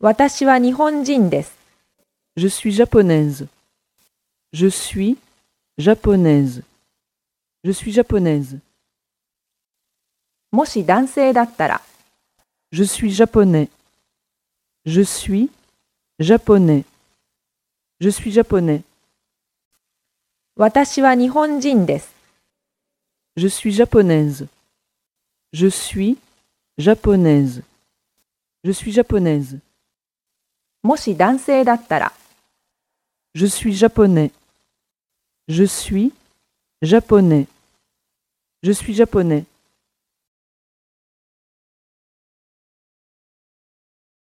私は日本人です。 Je suis japonaise. Je suis japonaise. Je suis japonaise. もし男性だったら、 Je suis japonais. Je suis japonais. Je suis japonais. 私は日本人です。 Je suis japonaise. Je suis japonaise. Je suis japonaise. Je suis japonais. Je suis japonais. Je suis japonais.